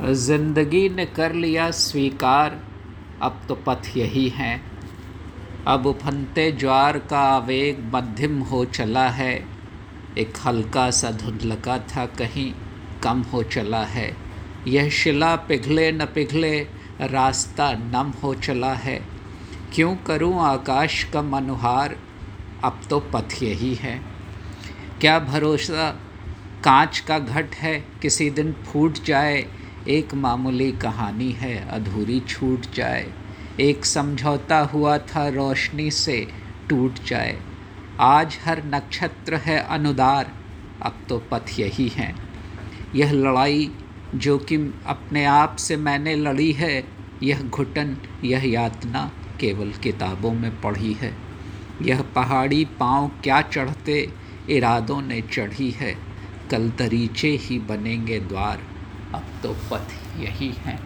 ज़िंदगी ने कर लिया स्वीकार, अब तो पथ यही है। अब उफनते ज्वार का आवेग मध्यम हो चला है। एक हल्का सा धुंधलका था कहीं, कम हो चला है। यह शिला पिघले न पिघले, रास्ता नम हो चला है। क्यों करूँ आकाश का मनुहार, अब तो पथ यही है। क्या भरोसा कांच का घट है, किसी दिन फूट जाए एक मामूली कहानी है, अधूरी छूट जाए। एक समझौता हुआ था रोशनी से, टूट जाए। आज हर नक्षत्र है अनुदार, अब तो पथ यही है। यह लड़ाई, जो कि अपने आप से मैंने लड़ी है, यह घुटन, यह यातना केवल किताबों में पढ़ी है। यह पहाड़ी पाँव क्या चढ़ते, इरादों ने चढ़ी है। कल दरीचे ही बनेंगे द्वार। अब तो पथ यही है।